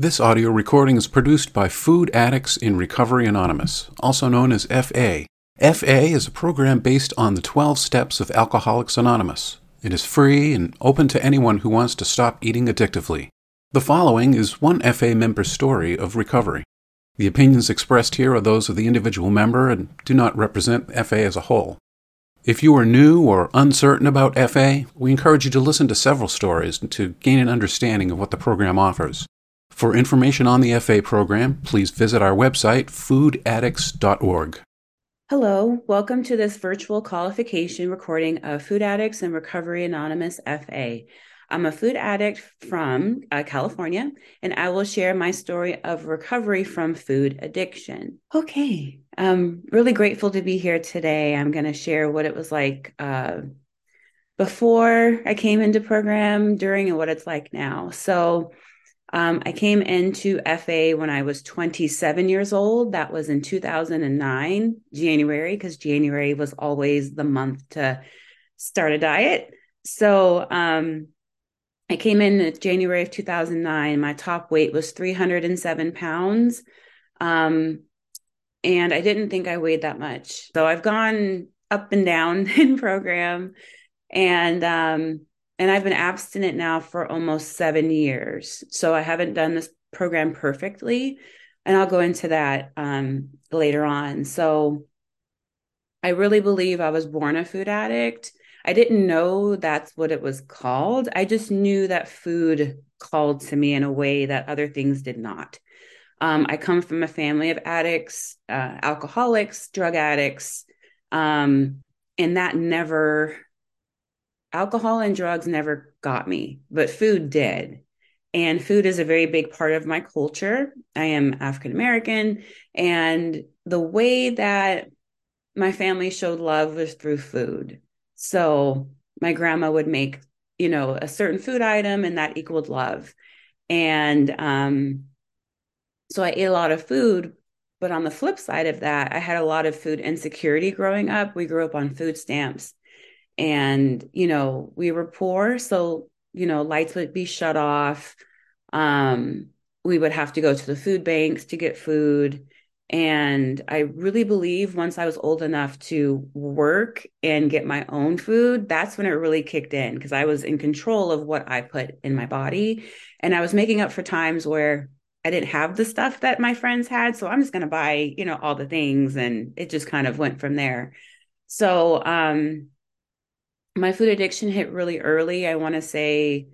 This audio recording is produced by Food Addicts in Recovery Anonymous, also known as FA. FA is a program based on the 12 steps of Alcoholics Anonymous. It is free and open to anyone who wants to stop eating addictively. The following is one FA member's story of recovery. The opinions expressed here are those of the individual member and do not represent FA as a whole. If you are new or uncertain about FA, we encourage you to listen to several stories to gain an understanding of what the program offers. For information on the FA program, please visit our website, foodaddicts.org. Hello, welcome to this virtual qualification recording of Food Addicts in Recovery Anonymous FA. I'm a food addict from uh, California, and I will share my story of recovery from food addiction. Okay, I'm really grateful to be here today. I'm going to share what it was like uh, before I came into program, during, and what it's like now. So, um, I came into FA when I was 27 years old. That was in 2009, January, because January was always the month to start a diet. So um, I came in January of 2009. My top weight was 307 pounds. Um, and I didn't think I weighed that much. So I've gone up and down in program. And um, and I've been abstinent now for almost seven years. So I haven't done this program perfectly. And I'll go into that um, later on. So I really believe I was born a food addict. I didn't know that's what it was called. I just knew that food called to me in a way that other things did not. Um, I come from a family of addicts, uh, alcoholics, drug addicts, um, and that never alcohol and drugs never got me, but food did. And food is a very big part of my culture. I am African American. And the way that my family showed love was through food. So my grandma would make, you know, a certain food item and that equaled love. And um, so I ate a lot of food. But on the flip side of that, I had a lot of food insecurity growing up. We grew up on food stamps and you know we were poor so you know lights would be shut off. Um we would have to go to the food banks to get food. And i really believe once i was old enough to work and get my own food that's when it really kicked in because i was in control of what i put in my body. And i was making up for times where i didn't have the stuff that my friends had so i'm just going to buy you know all the things and it just kind of went from there. So um my food addiction hit really early. I want to say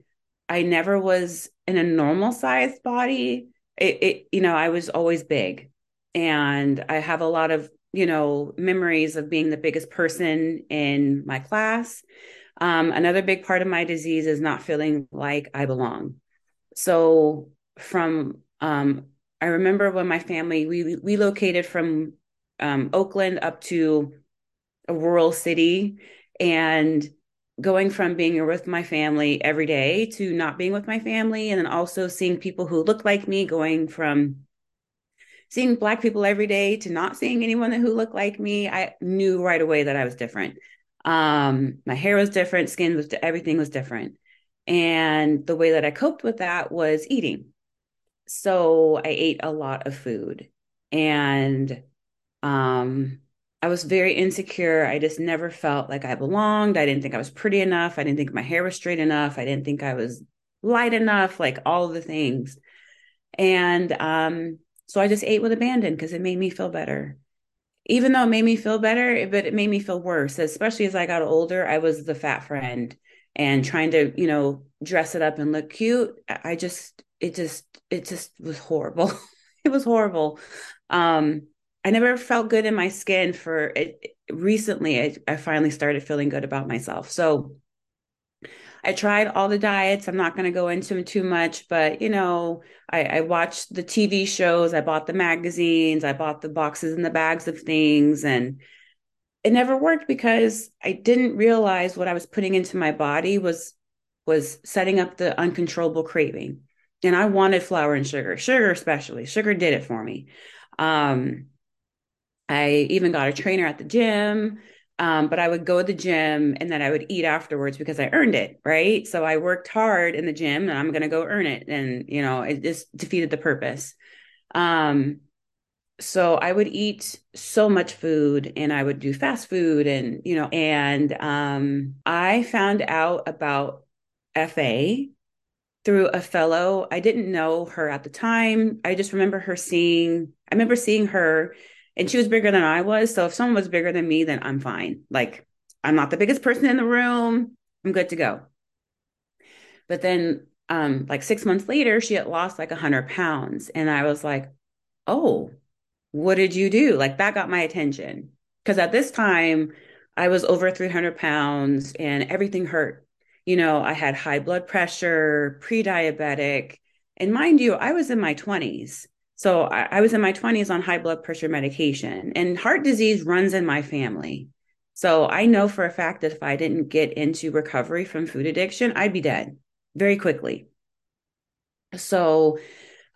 I never was in a normal sized body. It, it, you know, I was always big. And I have a lot of, you know, memories of being the biggest person in my class. Um, another big part of my disease is not feeling like I belong. So from um, I remember when my family we relocated from um, Oakland up to a rural city and going from being with my family every day to not being with my family and then also seeing people who look like me going from seeing black people every day to not seeing anyone who looked like me i knew right away that i was different. Um my hair was different skin was everything was different. And the way that i coped with that was eating. So i ate a lot of food. And um I was very insecure. I just never felt like I belonged. I didn't think I was pretty enough. I didn't think my hair was straight enough. I didn't think I was light enough, like all the things. And um, so I just ate with abandon because it made me feel better. Even though it made me feel better, but it made me feel worse, especially as I got older. I was the fat friend and trying to, you know, dress it up and look cute. I just, it just, it just was horrible. it was horrible. Um, I never felt good in my skin for it. Recently, I, I finally started feeling good about myself. So I tried all the diets. I'm not going to go into them too much, but you know, I, I, watched the TV shows, I bought the magazines, I bought the boxes and the bags of things, and it never worked because I didn't realize what I was putting into my body was was setting up the uncontrollable craving. And I wanted flour and sugar, sugar especially. Sugar did it for me. Um, I even got a trainer at the gym. Um, but I would go to the gym and then I would eat afterwards because I earned it, right? So I worked hard in the gym and I'm going to go earn it. And, you know, it just defeated the purpose. Um, so I would eat so much food and I would do fast food and, you know, and um, I found out about FA through a fellow. I didn't know her at the time. I just remember her seeing, I remember seeing her and she was bigger than I was. So if someone was bigger than me, then I'm fine. Like I'm not the biggest person in the room. I'm good to go. But then um like six months later, she had lost like a hundred pounds. And I was like, oh, what did you do? Like that got my attention. Because at this time, I was over 300 pounds and everything hurt. You know, I had high blood pressure, pre diabetic. And mind you, I was in my 20s. So I, I, was in my 20s on high blood pressure medication, and heart disease runs in my family. So I know for a fact that if I didn't get into recovery from food addiction, I'd be dead very quickly. So,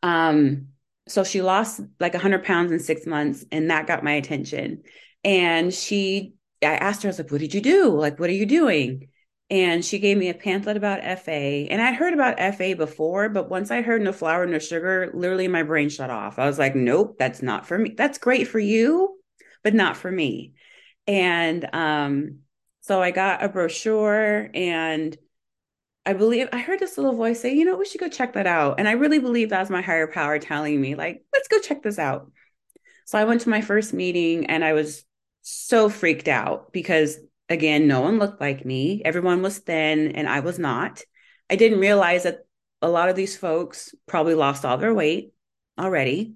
um, so she lost like a 100 pounds in six months and that got my attention and she i asked her i was like what did you do like what are you doing and she gave me a pamphlet about fa and i'd heard about fa before but once i heard no flour no sugar literally my brain shut off i was like nope that's not for me that's great for you but not for me and um so i got a brochure and I believe I heard this little voice say, you know, we should go check that out. And I really believe that was my higher power telling me, like, let's go check this out. So I went to my first meeting and I was so freaked out because, again, no one looked like me. Everyone was thin and I was not. I didn't realize that a lot of these folks probably lost all their weight already.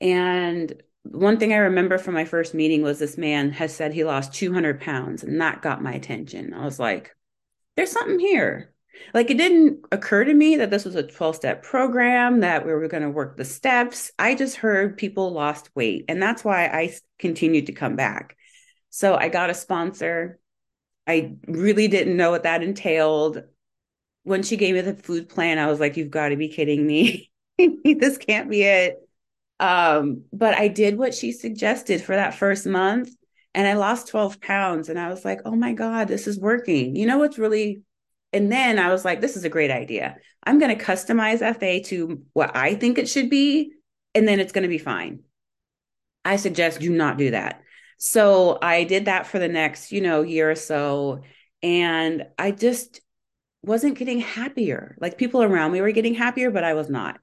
And one thing I remember from my first meeting was this man has said he lost 200 pounds, and that got my attention. I was like, there's something here. Like it didn't occur to me that this was a 12 step program, that we were going to work the steps. I just heard people lost weight. And that's why I continued to come back. So I got a sponsor. I really didn't know what that entailed. When she gave me the food plan, I was like, you've got to be kidding me. this can't be it. Um, but I did what she suggested for that first month and I lost 12 pounds. And I was like, oh my God, this is working. You know what's really, and then I was like, this is a great idea. I'm going to customize FA to what I think it should be, and then it's going to be fine. I suggest do not do that. So I did that for the next, you know, year or so. And I just wasn't getting happier. Like people around me were getting happier, but I was not.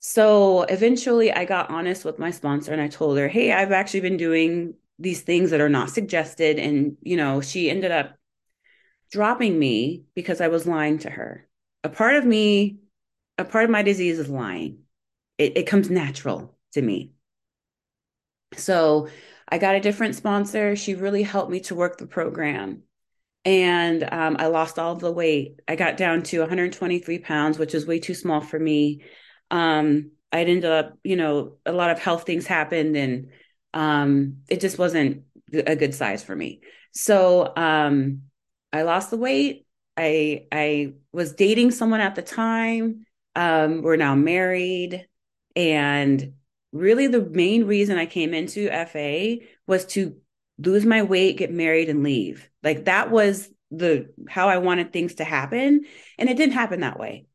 So eventually I got honest with my sponsor and I told her, hey, I've actually been doing these things that are not suggested and you know she ended up dropping me because i was lying to her a part of me a part of my disease is lying it, it comes natural to me so i got a different sponsor she really helped me to work the program and um, i lost all of the weight i got down to 123 pounds which is way too small for me um, i'd ended up you know a lot of health things happened and um, it just wasn't a good size for me. So um, I lost the weight. I I was dating someone at the time. Um, we're now married, and really the main reason I came into FA was to lose my weight, get married, and leave. Like that was the how I wanted things to happen, and it didn't happen that way.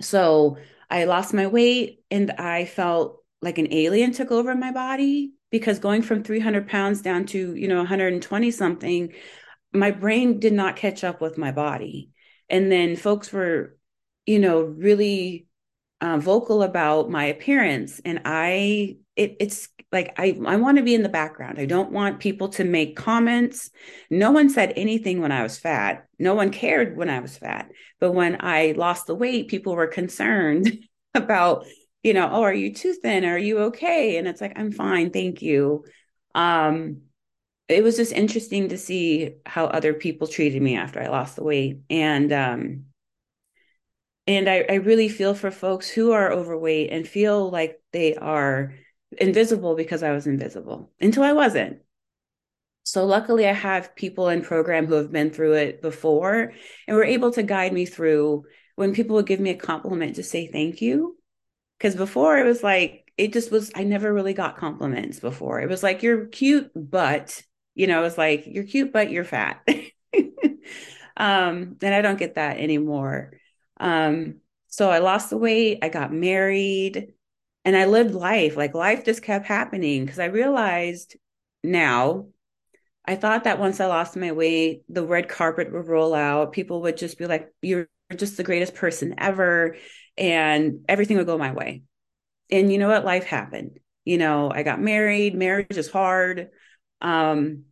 So I lost my weight, and I felt like an alien took over my body because going from 300 pounds down to you know 120 something my brain did not catch up with my body and then folks were you know really uh, vocal about my appearance and i it, it's like i i want to be in the background i don't want people to make comments no one said anything when i was fat no one cared when i was fat but when i lost the weight people were concerned about you know, oh, are you too thin? Are you okay? And it's like, I'm fine, thank you. Um, it was just interesting to see how other people treated me after I lost the weight. And um, and I, I really feel for folks who are overweight and feel like they are invisible because I was invisible until I wasn't. So luckily I have people in program who have been through it before and were able to guide me through when people would give me a compliment to say thank you because before it was like, it just was, I never really got compliments before. It was like, you're cute, but, you know, it's like, you're cute, but you're fat. um, and I don't get that anymore. Um, so I lost the weight, I got married, and I lived life. Like life just kept happening because I realized now I thought that once I lost my weight, the red carpet would roll out. People would just be like, You're just the greatest person ever. And everything would go my way. And you know what? Life happened. You know, I got married, marriage is hard. Um,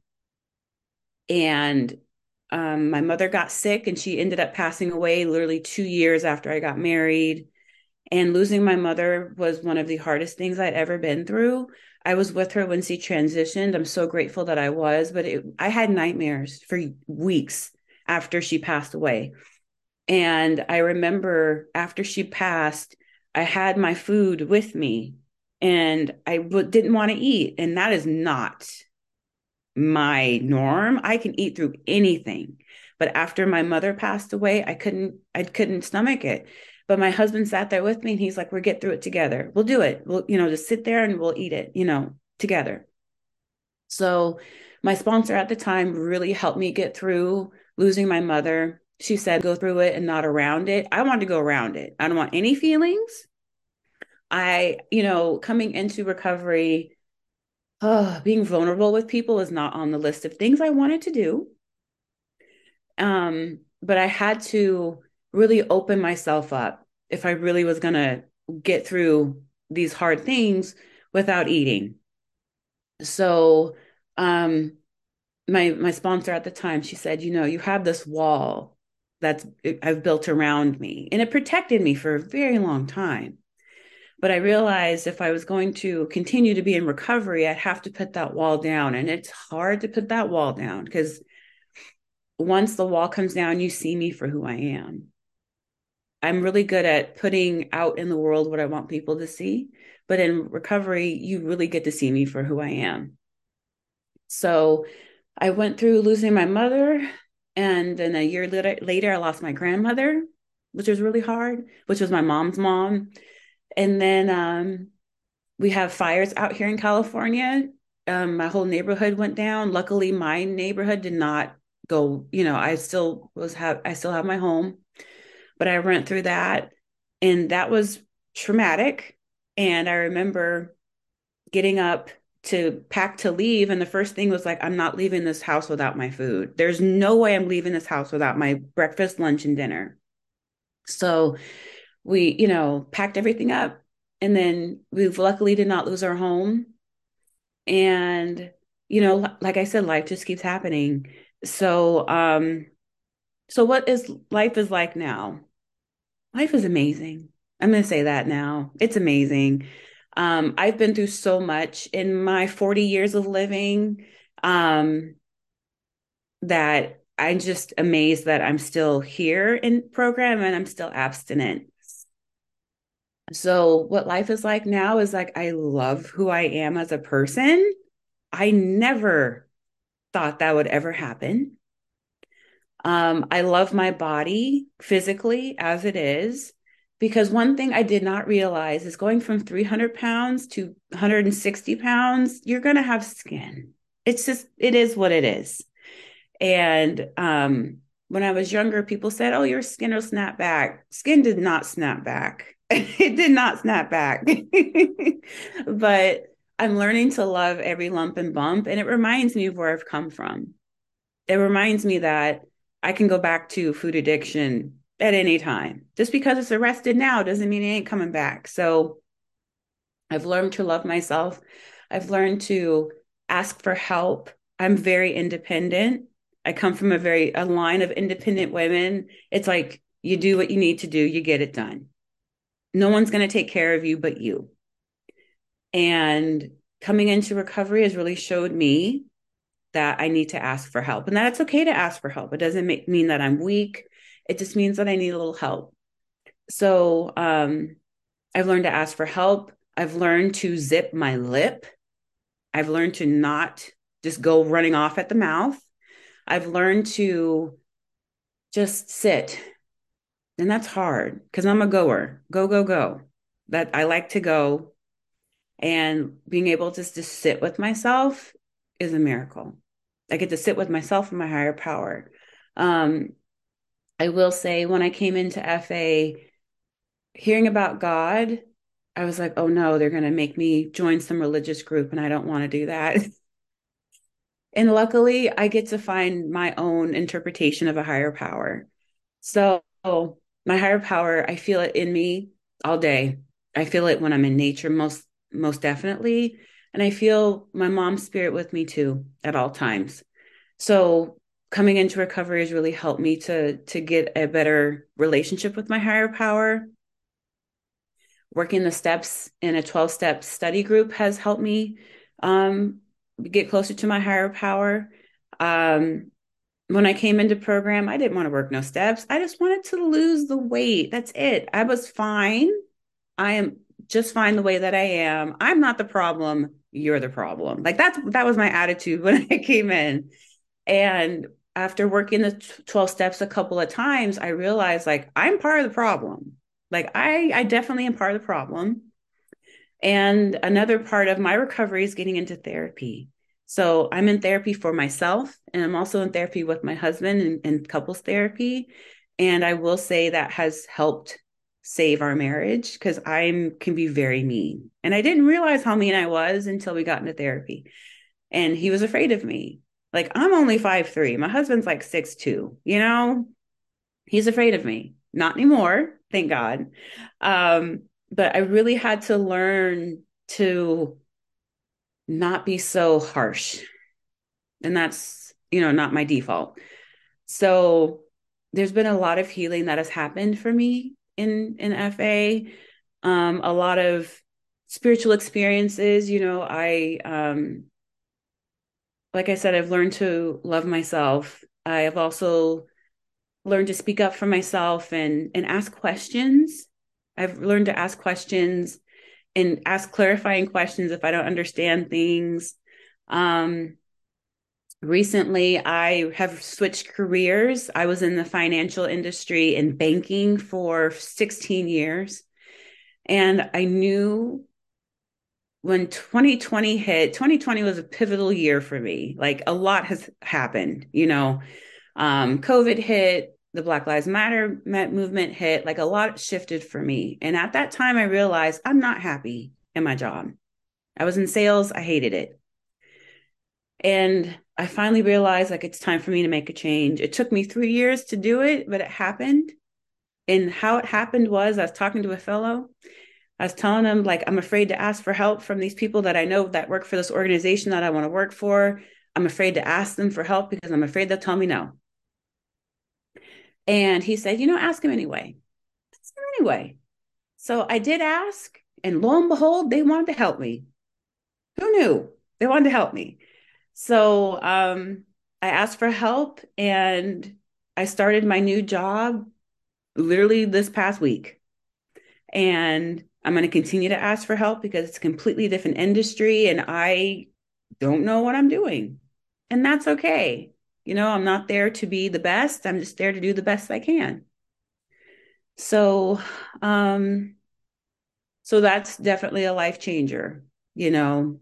and um, my mother got sick and she ended up passing away literally two years after I got married. And losing my mother was one of the hardest things I'd ever been through. I was with her when she transitioned. I'm so grateful that I was, but it, I had nightmares for weeks after she passed away. And I remember after she passed, I had my food with me and I w- didn't want to eat. And that is not my norm. I can eat through anything. But after my mother passed away, I couldn't, I couldn't stomach it. But my husband sat there with me and he's like, we'll get through it together. We'll do it. We'll, you know, just sit there and we'll eat it, you know, together. So my sponsor at the time really helped me get through losing my mother. She said, go through it and not around it. I want to go around it. I don't want any feelings. I, you know, coming into recovery, oh, being vulnerable with people is not on the list of things I wanted to do. Um, but I had to really open myself up if I really was going to get through these hard things without eating. So, um, my my sponsor at the time, she said, you know, you have this wall that's I've built around me, and it protected me for a very long time. But I realized if I was going to continue to be in recovery, I'd have to put that wall down, and it's hard to put that wall down because once the wall comes down, you see me for who I am. I'm really good at putting out in the world what I want people to see. But in recovery, you really get to see me for who I am. So I went through losing my mother. And then a year later, I lost my grandmother, which was really hard, which was my mom's mom. And then um, we have fires out here in California. Um, my whole neighborhood went down. Luckily, my neighborhood did not go. You know, I still was have I still have my home but I went through that and that was traumatic. And I remember getting up to pack to leave. And the first thing was like, I'm not leaving this house without my food. There's no way I'm leaving this house without my breakfast, lunch, and dinner. So we, you know, packed everything up. And then we luckily did not lose our home. And, you know, like I said, life just keeps happening. So, um, so what is life is like now? Life is amazing. I'm going to say that now. It's amazing. Um, I've been through so much in my 40 years of living um, that I'm just amazed that I'm still here in program and I'm still abstinent. So, what life is like now is like, I love who I am as a person. I never thought that would ever happen. Um, I love my body physically as it is because one thing I did not realize is going from 300 pounds to 160 pounds, you're going to have skin. It's just, it is what it is. And um, when I was younger, people said, Oh, your skin will snap back. Skin did not snap back. it did not snap back. but I'm learning to love every lump and bump. And it reminds me of where I've come from. It reminds me that I can go back to food addiction at any time. Just because it's arrested now doesn't mean it ain't coming back. So I've learned to love myself. I've learned to ask for help. I'm very independent. I come from a very a line of independent women. It's like you do what you need to do, you get it done. No one's going to take care of you but you. And coming into recovery has really showed me that I need to ask for help and that it's okay to ask for help. It doesn't make, mean that I'm weak. It just means that I need a little help. So um, I've learned to ask for help. I've learned to zip my lip. I've learned to not just go running off at the mouth. I've learned to just sit. And that's hard because I'm a goer. Go, go, go. That I like to go. And being able to just sit with myself is a miracle. I get to sit with myself and my higher power. Um, I will say, when I came into FA, hearing about God, I was like, oh no, they're going to make me join some religious group, and I don't want to do that. and luckily, I get to find my own interpretation of a higher power. So, my higher power, I feel it in me all day. I feel it when I'm in nature, most most definitely, and I feel my mom's spirit with me too at all times. So, coming into recovery has really helped me to to get a better relationship with my higher power working the steps in a 12 step study group has helped me um, get closer to my higher power. Um, when I came into program, I didn't want to work no steps. I just wanted to lose the weight. That's it. I was fine. I am just fine the way that I am. I'm not the problem. You're the problem. Like that's that was my attitude when I came in. And after working the 12 steps a couple of times, I realized like I'm part of the problem. Like I, I definitely am part of the problem. And another part of my recovery is getting into therapy. So I'm in therapy for myself, and I'm also in therapy with my husband and, couples therapy. And I will say that has helped save our marriage because I can be very mean. And I didn't realize how mean I was until we got into therapy. And he was afraid of me. Like I'm only five three. My husband's like six two, you know? He's afraid of me. Not anymore, thank God. Um, but I really had to learn to not be so harsh. And that's, you know, not my default. So there's been a lot of healing that has happened for me in in FA. Um, a lot of spiritual experiences, you know, I um like I said, I've learned to love myself. I have also learned to speak up for myself and and ask questions. I've learned to ask questions and ask clarifying questions if I don't understand things. Um, recently, I have switched careers. I was in the financial industry in banking for 16 years. And I knew when 2020 hit, 2020 was a pivotal year for me. Like a lot has happened, you know. Um, COVID hit, the Black Lives Matter movement hit, like a lot shifted for me. And at that time, I realized I'm not happy in my job. I was in sales, I hated it. And I finally realized like it's time for me to make a change. It took me three years to do it, but it happened. And how it happened was I was talking to a fellow. I was telling him, like, I'm afraid to ask for help from these people that I know that work for this organization that I want to work for. I'm afraid to ask them for help because I'm afraid they'll tell me no. And he said, you know, ask him anyway. Ask him anyway. So I did ask, and lo and behold, they wanted to help me. Who knew? They wanted to help me. So um, I asked for help and I started my new job literally this past week. And I'm going to continue to ask for help because it's a completely different industry and I don't know what I'm doing. And that's okay. You know, I'm not there to be the best. I'm just there to do the best I can. So, um, so that's definitely a life changer, you know.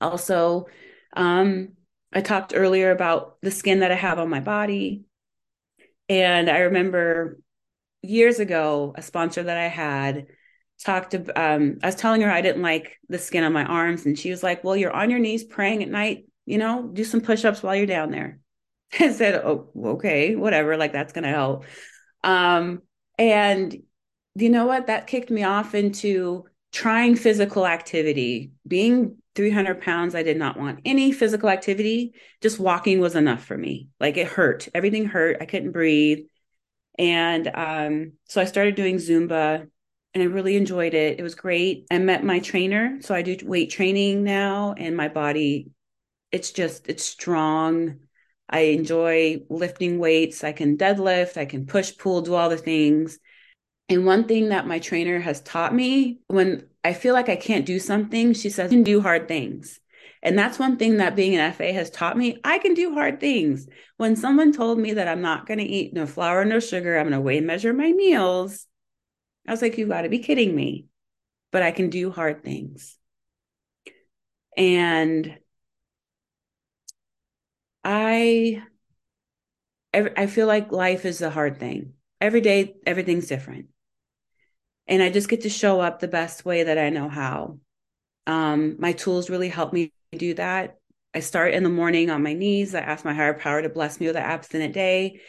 Also, um, I talked earlier about the skin that I have on my body. And I remember years ago, a sponsor that I had talked to, um, I was telling her I didn't like the skin on my arms. And she was like, Well, you're on your knees praying at night you know, do some push ups while you're down there. I said, oh, okay, whatever, like that's going to help. Um, and you know what? That kicked me off into trying physical activity. Being 300 pounds, I did not want any physical activity. Just walking was enough for me. Like it hurt. Everything hurt. I couldn't breathe. And um, so I started doing Zumba and I really enjoyed it. It was great. I met my trainer. So I do weight training now, and my body it's just it's strong. I enjoy lifting weights. I can deadlift, I can push, pull, do all the things. And one thing that my trainer has taught me when I feel like I can't do something, she says, you can do hard things. And that's one thing that being an FA has taught me. I can do hard things. When someone told me that I'm not going to eat no flour, no sugar, I'm going to weigh and measure my meals, I was like, you got to be kidding me. but I can do hard things. And I I feel like life is a hard thing. Every day everything's different. And I just get to show up the best way that I know how. Um, my tools really help me do that. I start in the morning on my knees. I ask my higher power to bless me with an abstinent day.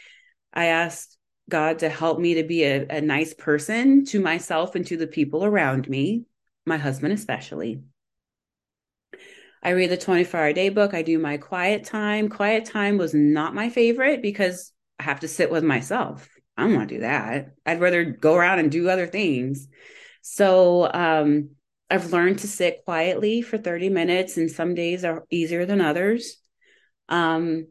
I ask God to help me to be a, a nice person to myself and to the people around me, my husband especially. I read the 24 hour day book. I do my quiet time. Quiet time was not my favorite because I have to sit with myself. I don't want to do that. I'd rather go around and do other things. So um, I've learned to sit quietly for 30 minutes, and some days are easier than others. Um,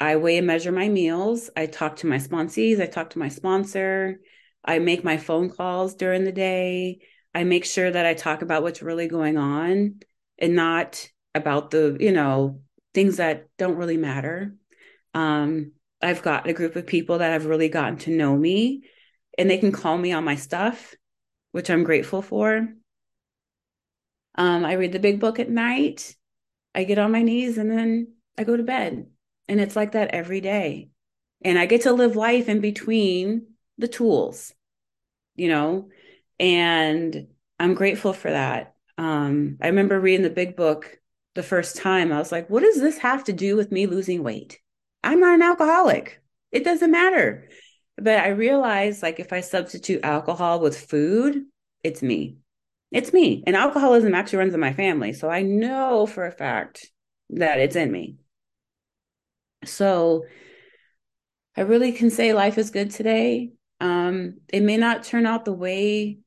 I weigh and measure my meals. I talk to my sponsees. I talk to my sponsor. I make my phone calls during the day. I make sure that I talk about what's really going on and not about the, you know, things that don't really matter. Um, I've got a group of people that have really gotten to know me and they can call me on my stuff, which I'm grateful for. Um, I read the big book at night. I get on my knees and then I go to bed. And it's like that every day. And I get to live life in between the tools, you know, and I'm grateful for that. Um, I remember reading the big book the first time. I was like, what does this have to do with me losing weight? I'm not an alcoholic. It doesn't matter. But I realized like if I substitute alcohol with food, it's me. It's me. And alcoholism actually runs in my family. So I know for a fact that it's in me. So I really can say life is good today. Um, it may not turn out the way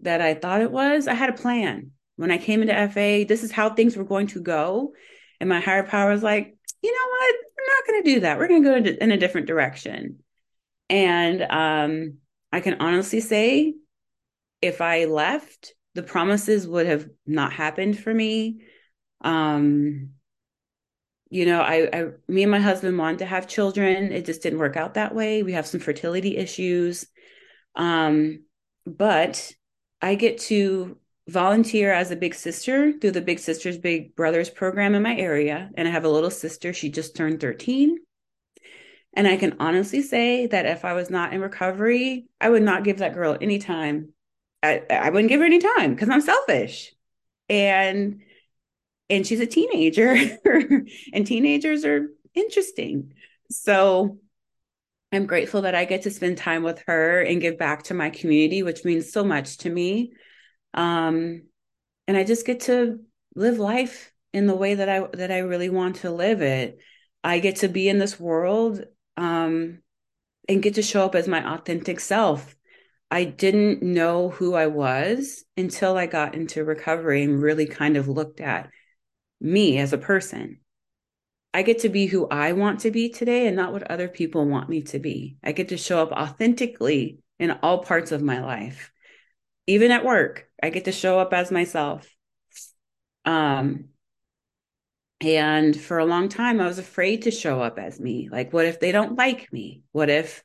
that I thought it was. I had a plan. When I came into FA, this is how things were going to go. And my higher power was like, you know what? We're not going to do that. We're going to go in a different direction. And um, I can honestly say, if I left, the promises would have not happened for me. Um, you know, I, I, me and my husband wanted to have children. It just didn't work out that way. We have some fertility issues. Um, but I get to volunteer as a big sister through the Big Sisters Big Brothers program in my area. And I have a little sister. She just turned 13. And I can honestly say that if I was not in recovery, I would not give that girl any time. I, I wouldn't give her any time because I'm selfish. And and she's a teenager and teenagers are interesting. So I'm grateful that I get to spend time with her and give back to my community, which means so much to me. Um, and I just get to live life in the way that I that I really want to live it. I get to be in this world um, and get to show up as my authentic self. I didn't know who I was until I got into recovery and really kind of looked at me as a person. I get to be who I want to be today and not what other people want me to be. I get to show up authentically in all parts of my life. Even at work, I get to show up as myself. Um and for a long time I was afraid to show up as me. Like what if they don't like me? What if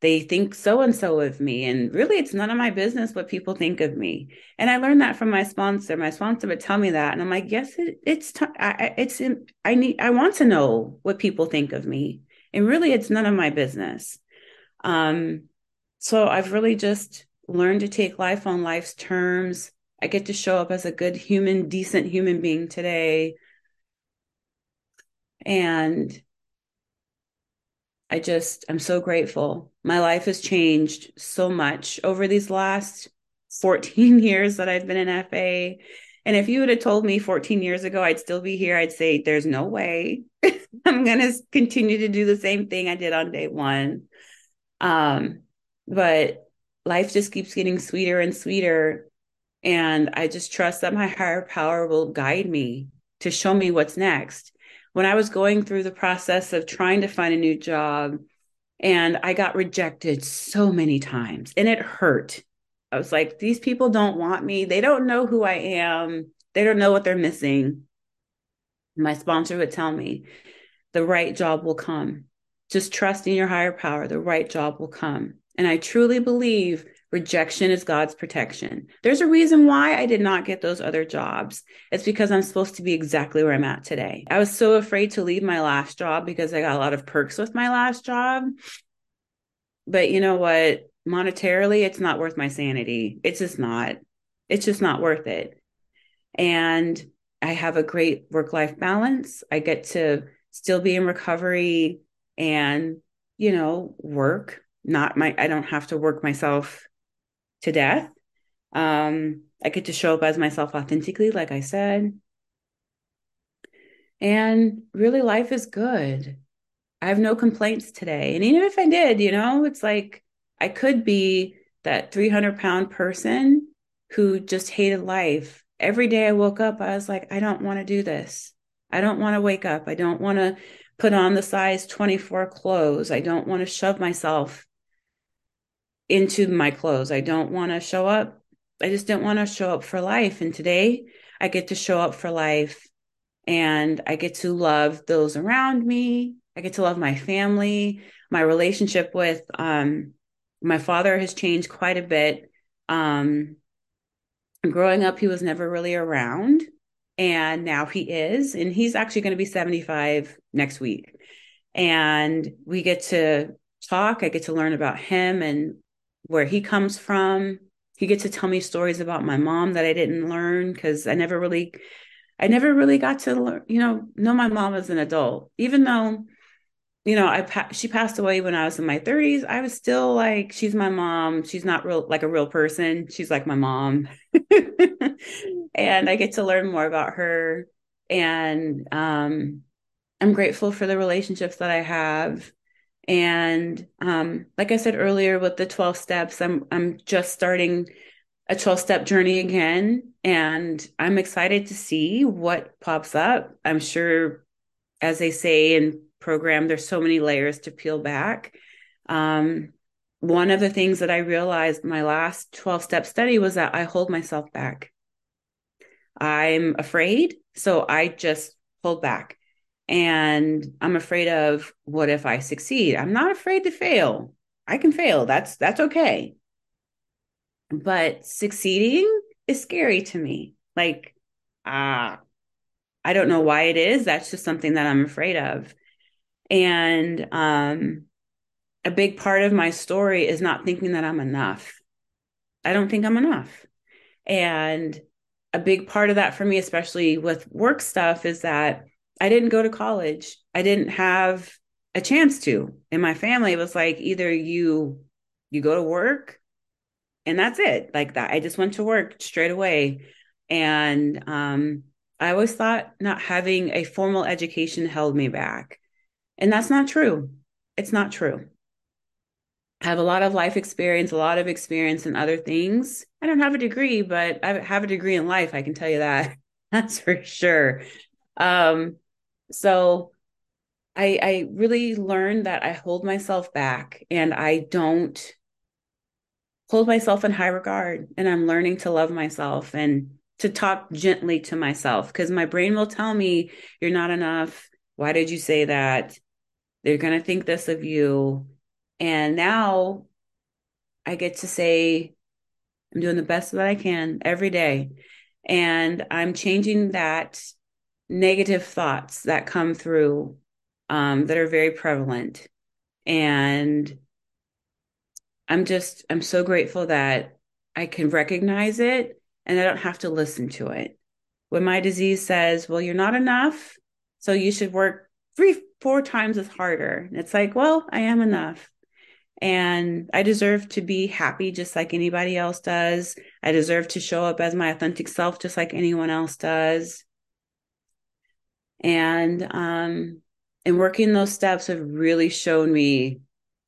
they think so and so of me and really it's none of my business what people think of me and i learned that from my sponsor my sponsor would tell me that and i'm like yes it, it's t- I, it's i need i want to know what people think of me and really it's none of my business um so i've really just learned to take life on life's terms i get to show up as a good human decent human being today and I just, I'm so grateful. My life has changed so much over these last 14 years that I've been in FA. And if you would have told me 14 years ago I'd still be here, I'd say, there's no way I'm going to continue to do the same thing I did on day one. Um, but life just keeps getting sweeter and sweeter. And I just trust that my higher power will guide me to show me what's next when I was going through the process of trying to find a new job and I got rejected so many times and it hurt. I was like, these people don't want me. They don't know who I am. They don't know what they're missing. My sponsor would tell me, the right job will come. Just trust in your higher power. The right job will come. And I truly believe Rejection is God's protection. There's a reason why I did not get those other jobs. It's because I'm supposed to be exactly where I'm at today. I was so afraid to leave my last job because I got a lot of perks with my last job. But you know what? Monetarily, it's not worth my sanity. It's just not. It's just not worth it. And I have a great work life balance. I get to still be in recovery and, you know, work. Not my, I don't have to work myself to death. Um, I get to show up as myself authentically, like I said. And really, life is good. I have no complaints today. And even if I did, you know, it's like I could be that 300 pound person who just hated life. Every day I woke up, I was like, I don't want to do this. I don't want to wake up. I don't want to put on the size 24 clothes. I don't want to shove myself into my clothes. I don't want to show up. I just didn't want to show up for life. And today I get to show up for life and I get to love those around me. I get to love my family. My relationship with um, my father has changed quite a bit. Um, growing up, he was never really around, and now he is. And he's actually going to be 75 next week. And we get to talk. I get to learn about him and where he comes from. He gets to tell me stories about my mom that I didn't learn because I never really, I never really got to learn, you know, know my mom as an adult. Even though, you know, I she passed away when I was in my 30s. I was still like, she's my mom. She's not real like a real person. She's like my mom, and I get to learn more about her. And um, I'm grateful for the relationships that I have and um, like I said earlier, with the 12 steps, I'm I'm just starting a 12 step journey again. And I'm excited to see what pops up. I'm sure, as they say in program, there's so many layers to peel back. Um, one of the things that I realized my last 12 step study was that I hold myself back. I'm afraid, so I just hold back and i'm afraid of what if i succeed? I'm not afraid to fail. I can fail. That's that's okay. But succeeding is scary to me. Like ah uh, i don't know why it is. That's just something that i'm afraid of. And um a big part of my story is not thinking that i'm enough. I don't think i'm enough. And a big part of that for me especially with work stuff is that I didn't go to college. I didn't have a chance to. In my family, was like either you you go to work and that's it. Like that. I just went to work straight away. And um I always thought not having a formal education held me back. And that's not true. It's not true. I have a lot of life experience, a lot of experience in other things. I don't have a degree, but I have a degree in life. I can tell you that. That's for sure. Um, so I I really learned that I hold myself back and I don't hold myself in high regard and I'm learning to love myself and to talk gently to myself because my brain will tell me you're not enough. Why did you say that? They're going to think this of you. And now I get to say, I'm doing the best that I can every day. And I'm changing that negative thoughts that come through um, that are very prevalent. And I'm just, I'm so grateful that I can recognize it and I don't have to listen to it. When my disease says, well, you're not enough, so you should work three, four times as harder. And it's like, well, I am enough. And I deserve to be happy just like anybody else does. I deserve to show up as my authentic self just like anyone else does and um and working those steps have really shown me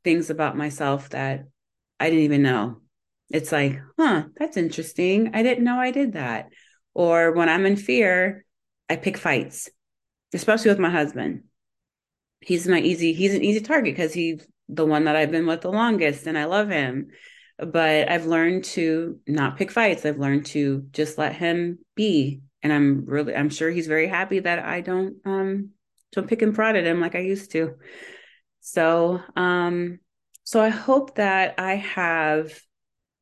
things about myself that I didn't even know. It's like, huh, that's interesting. I didn't know I did that. Or when I'm in fear, I pick fights, especially with my husband. He's my easy, he's an easy target because he's the one that I've been with the longest and I love him. But I've learned to not pick fights. I've learned to just let him be and I'm really I'm sure he's very happy that I don't um don't pick and prod at him like I used to. So um so I hope that I have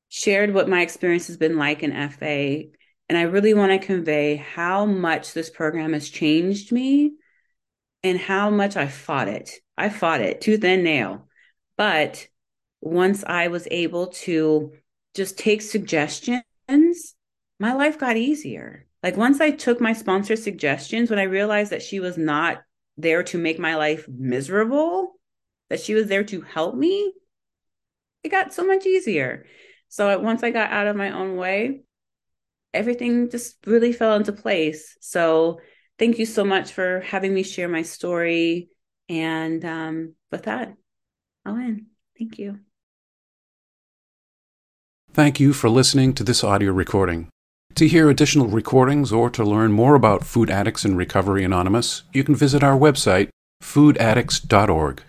shared what my experience has been like in FA. And I really want to convey how much this program has changed me and how much I fought it. I fought it tooth and nail. But once I was able to just take suggestions, my life got easier. Like once I took my sponsor's suggestions, when I realized that she was not there to make my life miserable, that she was there to help me, it got so much easier. So once I got out of my own way, everything just really fell into place. So thank you so much for having me share my story. And um, with that, I'll end. Thank you. Thank you for listening to this audio recording. To hear additional recordings or to learn more about Food Addicts in Recovery Anonymous, you can visit our website, foodaddicts.org.